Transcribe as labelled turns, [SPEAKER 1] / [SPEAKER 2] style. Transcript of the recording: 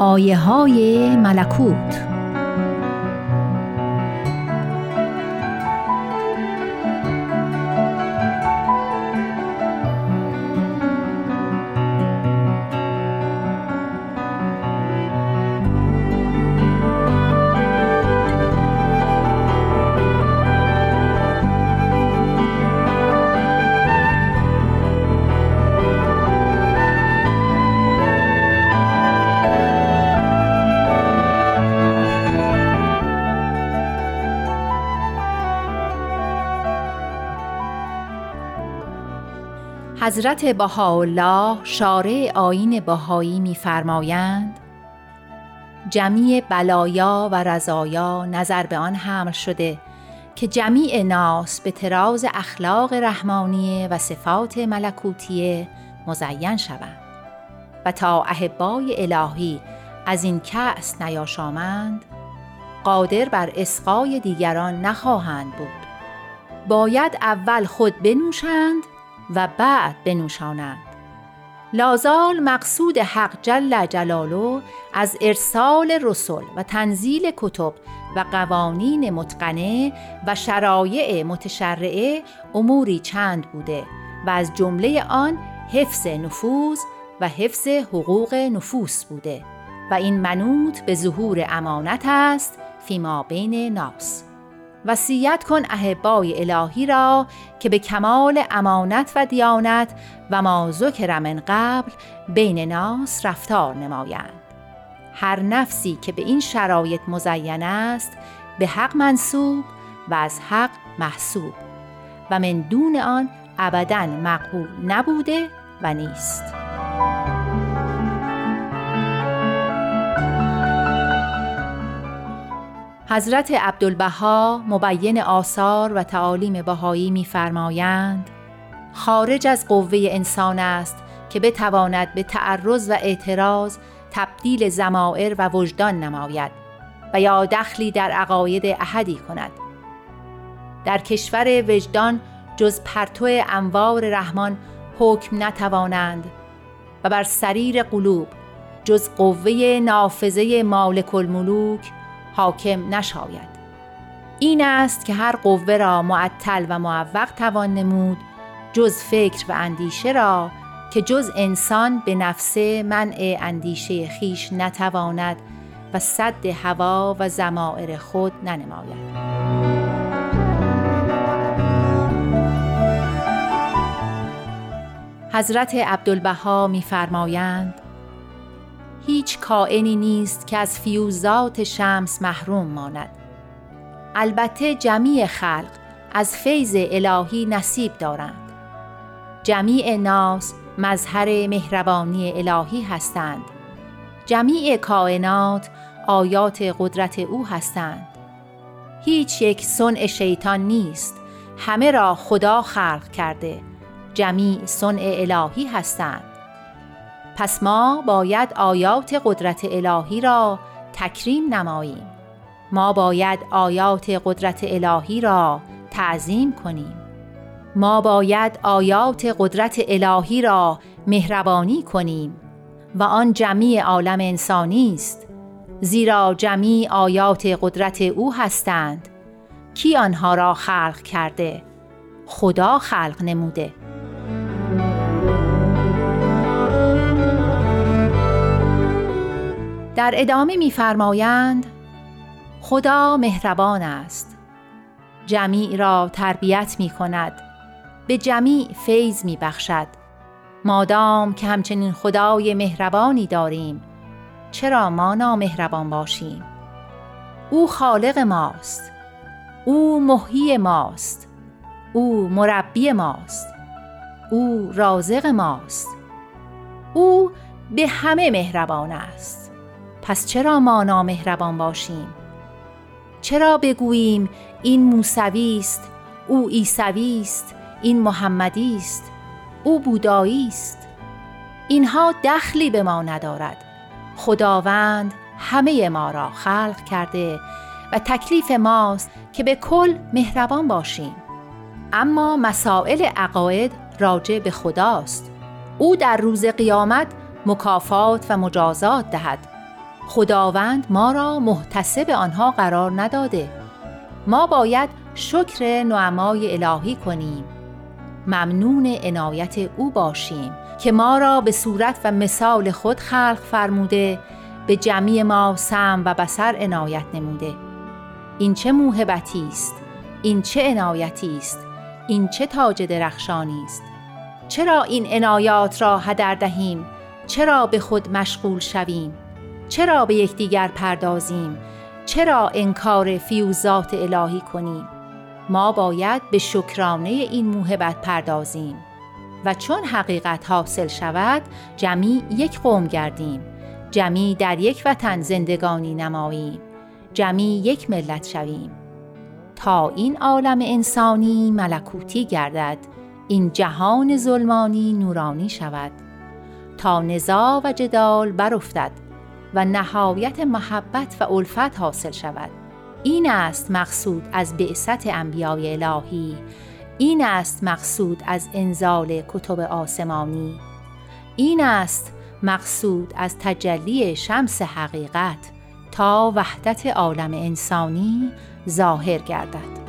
[SPEAKER 1] آیه های ملکوت. حضرت بهاءالله شارع آین بهایی می‌فرمایند جمیع بلایا و رضایا نظر به آن حمل شده که جمیع ناس به تراز اخلاق رحمانیه و صفات ملکوتیه مزین شوند و تا احبای الهی از این کأس نیاشامند قادر بر اسقای دیگران نخواهند بود. باید اول خود بنوشند و بعد بنوشانند. لازال مقصود حق جل جلاله از ارسال رسول و تنزیل کتب و قوانین متقنه و شرایع متشرعه اموری چند بوده و از جمله آن حفظ نفوذ و حفظ حقوق نفوس بوده و این منوط به ظهور امانت است فیما بین ناس. وصیت کن احبای الهی را که به کمال امانت و دیانت و ما ذکر من قبل بین ناس رفتار نمایند. هر نفسی که به این شرایط مزین است به حق منصوب و از حق محسوب. و من دون آن ابدا مقبول نبوده و نیست. حضرت عبدالبها مبین آثار و تعالیم بهایی می‌فرمایند خارج از قوه انسان است که بتواند به تعرض و اعتراض تبدیل زمائر و وجدان نماید و یا دخلی در عقاید احدی کند. در کشور وجدان جز پرتو انوار رحمان حکم نتوانند و بر سریر قلوب جز قوه نافذه مالک الملوک حاکم نشاید. این است که هر قوه را معطل و معوق توان نمود جز فکر و اندیشه را که جز انسان به نفسه منع اندیشه خیش نتواند و صد هوا و زمائر خود ننماید. حضرت عبدالبها می‌فرمایند هیچ کائنی نیست که از فیوزات شمس محروم ماند. البته جمیع خلق از فیض الهی نصیب دارند. جمیع ناس مظهر مهربانی الهی هستند. جمیع کائنات آیات قدرت او هستند. هیچ یک صنع شیطان نیست. همه را خدا خلق کرده. جمیع صنع الهی هستند. پس ما باید آیات قدرت الهی را تکریم نماییم. ما باید آیات قدرت الهی را تعظیم کنیم. ما باید آیات قدرت الهی را مهربانی کنیم. و آن جمیع عالم انسانی است. زیرا جمیع آیات قدرت او هستند. کی آنها را خلق کرده؟ خدا خلق نموده. در ادامه می‌فرمایند خدا مهربان است. جمیع را تربیت می کند به جمیع فیض می بخشد مادام که همچنین خدای مهربانی داریم چرا ما نامهربان باشیم؟ او خالق ماست. او محیی ماست. او مربی ماست. او رازق ماست. او به همه مهربان است. پس چرا ما نامهربان باشیم؟ چرا بگوییم این موسوی است او عیسوی است این محمدی است او بودایی است؟ اینها دخلی به ما ندارد. خداوند همه ما را خلق کرده و تکلیف ماست که به کل مهربان باشیم. اما مسائل عقاید راجع به خداست. او در روز قیامت مکافات و مجازات دهد. خداوند ما را محتسب آنها قرار نداده. ما باید شکر نعمای الهی کنیم. ممنون عنایت او باشیم که ما را به صورت و مثال خود خلق فرموده به جمعی ما سم و بسر عنایت نموده. این چه موهبتی است این چه عنایتی است این چه تاج درخشانی است. چرا این عنایات را هدر دهیم؟ چرا به خود مشغول شویم؟ چرا به یکدیگر پردازیم؟ چرا انکار فیوزات الهی کنیم؟ ما باید به شکرانه این موهبت پردازیم. و چون حقیقت حاصل شود جمی یک قوم گردیم. جمی در یک وطن زندگانی نماییم. جمی یک ملت شویم. تا این عالم انسانی ملکوتی گردد این جهان ظلمانی نورانی شود. تا نزاع و جدال برافتد و نهایت محبت و الفت حاصل شود. این است مقصود از بعثت انبیای الهی. این است مقصود از انزال کتب آسمانی. این است مقصود از تجلی شمس حقیقت تا وحدت عالم انسانی ظاهر گردد.